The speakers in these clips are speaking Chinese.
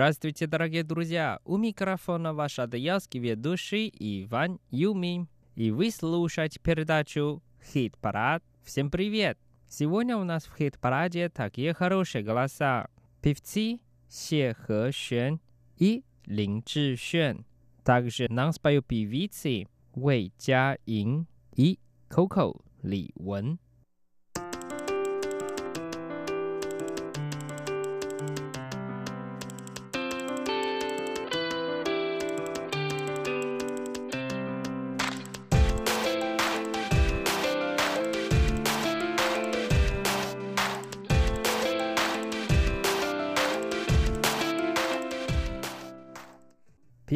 Здравствуйте, дорогие друзья! У микрофона ваш адыгейский ведущий Иван Юмин. И вы слушаете передачу «Хит-парад». Всем привет! Сегодня у нас в «Хит-параде» такие хорошие голоса. Певцы Се Хэ Шен и Лин Чжи Шен. Также нам споют певицы Вэй Джа Ин и Коко Ли Вэнь.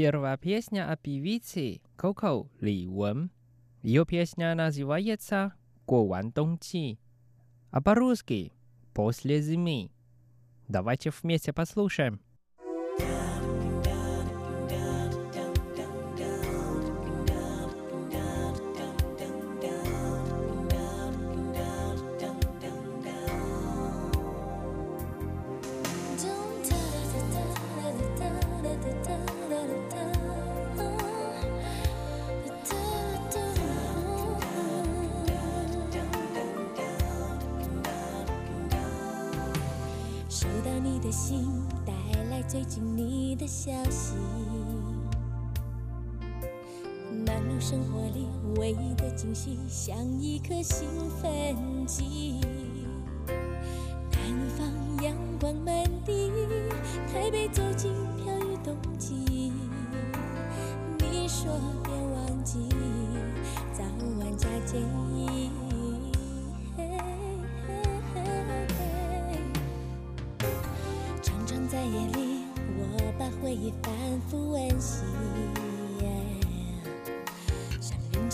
Первая песня о певице Коко Ли Вэн. Ее песня называется «Го ван дong чи», а по-русски «После зимы». Давайте вместе послушаем. 的心带来最近你的消息，忙碌生活里唯一的惊喜，像一颗兴奋剂。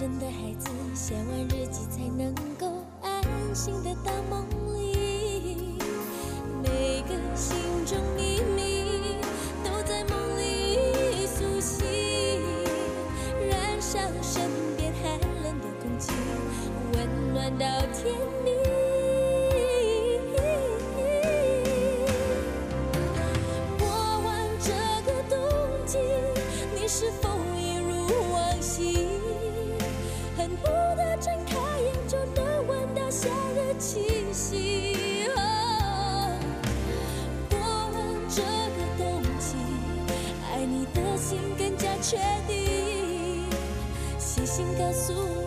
真的孩子，写完日记才能够安心的到梦里。情告诉我。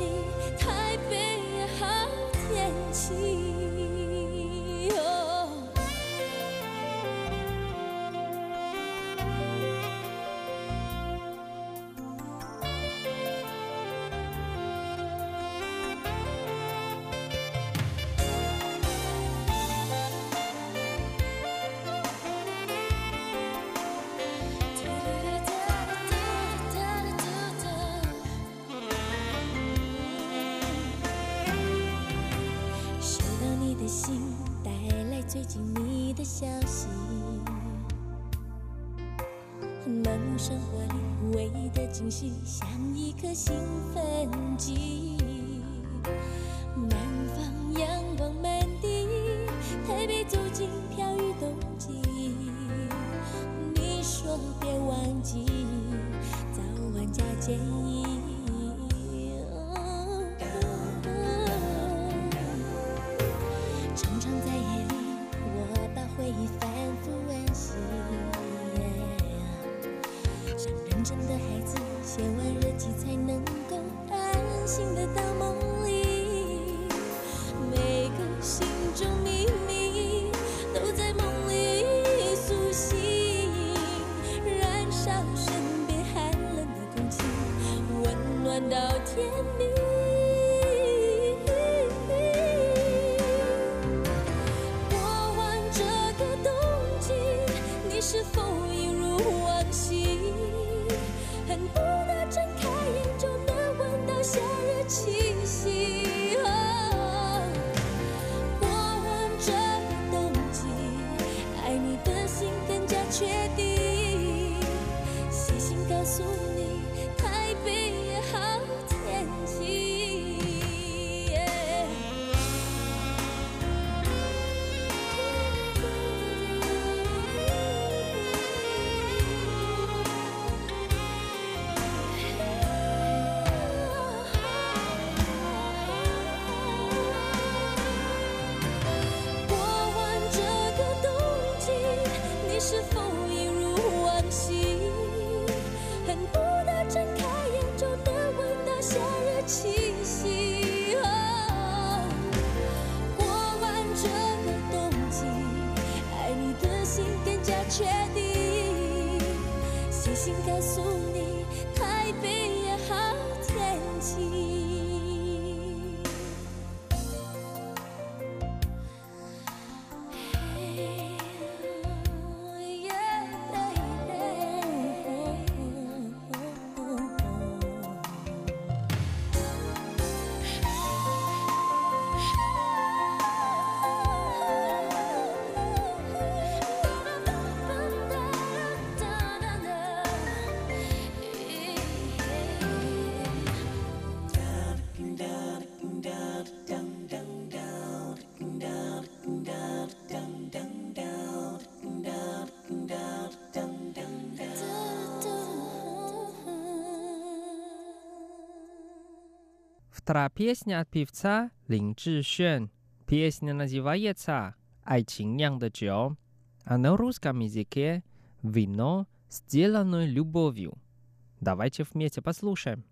生活里唯一的惊喜，像一颗兴奋剂。告诉你，Вторая песня от певца Лин Чжишен. Песня называется «Айчин Нянда Джо», а на русском языке «Вино, сделанное любовью». Давайте вместе послушаем.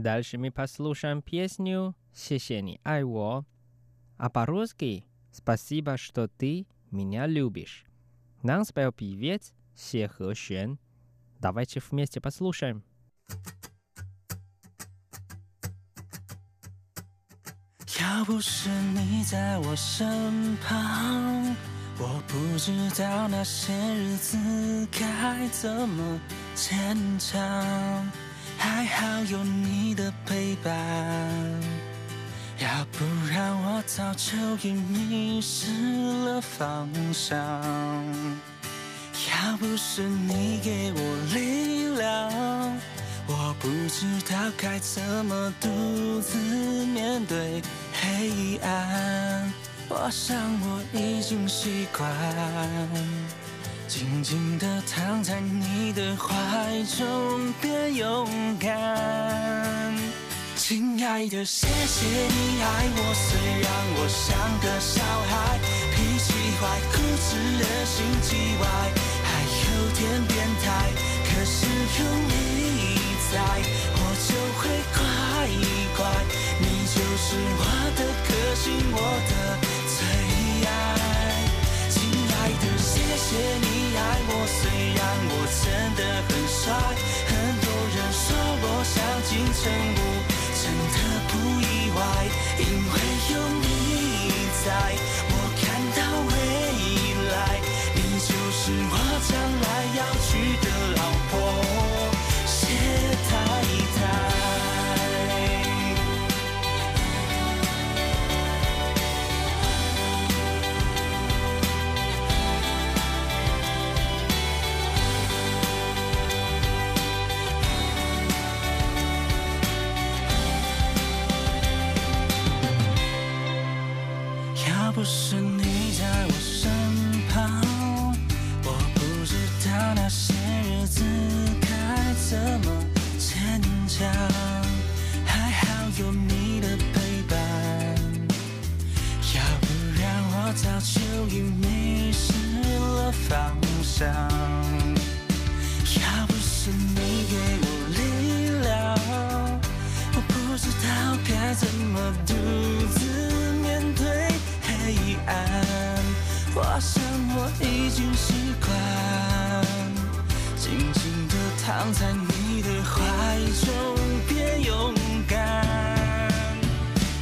Дальше мы послушаем песню «谢谢你爱我», а по-русски «Спасибо, что ты меня любишь». Нам спел певец Се Хэшен. Давайте вместе послушаем. 要不是你在我身旁，我不知道那些日子该怎么坚强。 还好有你的陪伴，要不然我早就已迷失了方向。要不是你给我力量，我不知道该怎么独自面对黑暗。我想我已经习惯，静静地躺在你的怀中，变勇敢。亲爱的，谢谢你爱我，虽然我像个小孩，脾气坏，固执，的心叽歪，还有点变态。可是有你在，我就会乖乖。你就是我的个性，我的。的，谢谢你爱我，虽然我真的很帅，很多人说我像金城武。真的不意外，因为有你在，我看到未来，你就是我将来要娶的老婆，要不是你给我力量，我不知道该怎么独自面对黑暗。我想我已经习惯，静静地躺在你的怀中，变勇敢。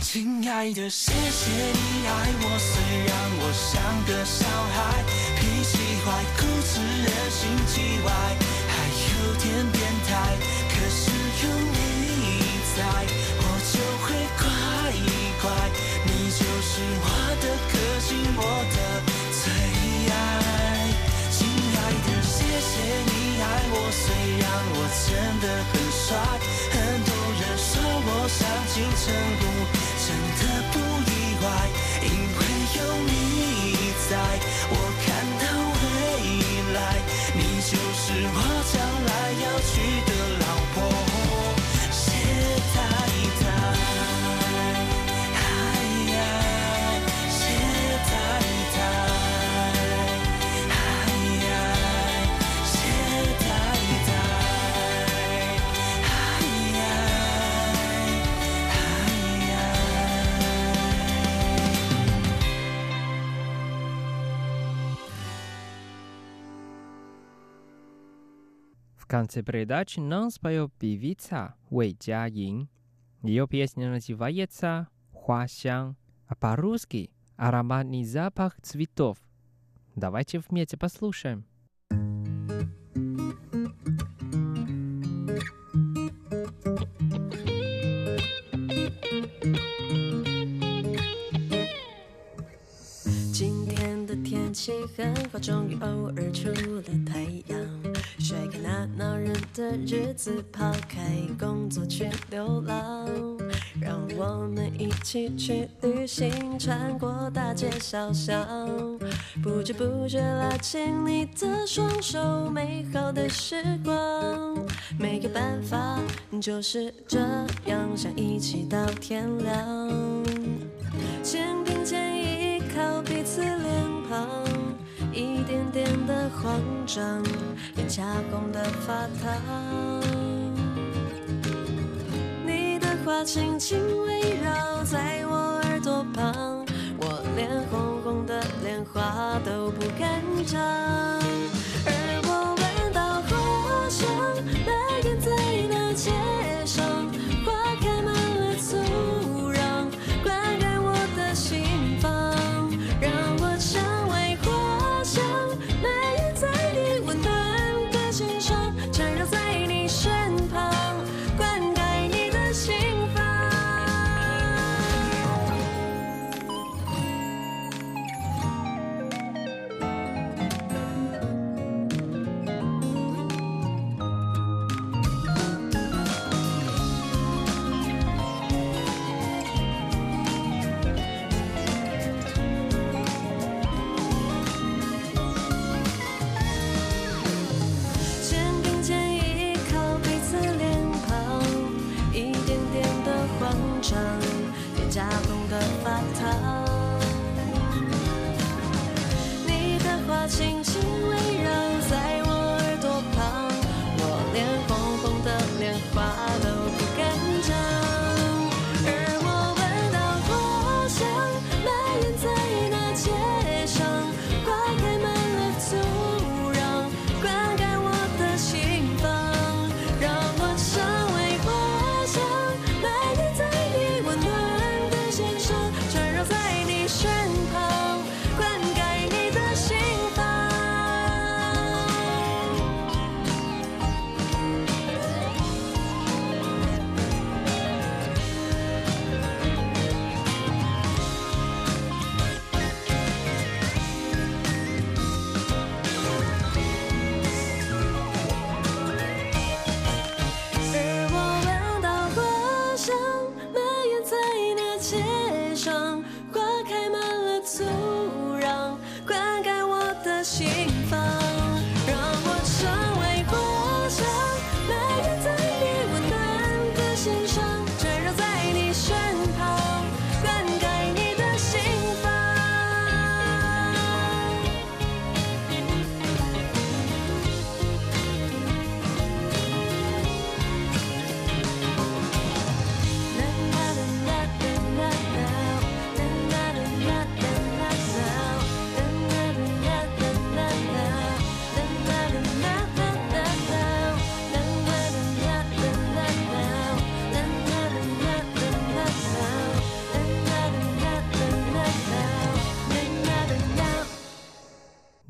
亲爱的，谢谢你爱我，虽然我像个小孩，脾气坏，固执，人心叽歪，还有点变态。可是有你在，我就会乖乖。你就是我的个性，我的最爱。亲爱的，谢谢你爱我，虽然我真的很帅，很多人说我像金城武，конце передачи нам споет певица Вэй Jiayin. Ее песня называется «Хуашян», а по-русски «Ароматный запах цветов». Давайте вместе послушаем. 今天的天气很好，终于偶尔出了太阳。 那恼人的日子，抛开工作去流浪，让我们一起去旅行，穿过大街小巷，不知不觉拉紧你的双手，美好的时光。没有办法，就是这样，想一起到天亮。肩并肩依靠彼此，脸颊工的发烫，你的话轻轻围绕在我耳朵旁，我脸红红的，连话都不敢讲。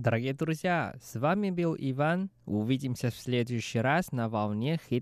Дорогие друзья, с вами был Иван. Увидимся в следующий раз на волне Hit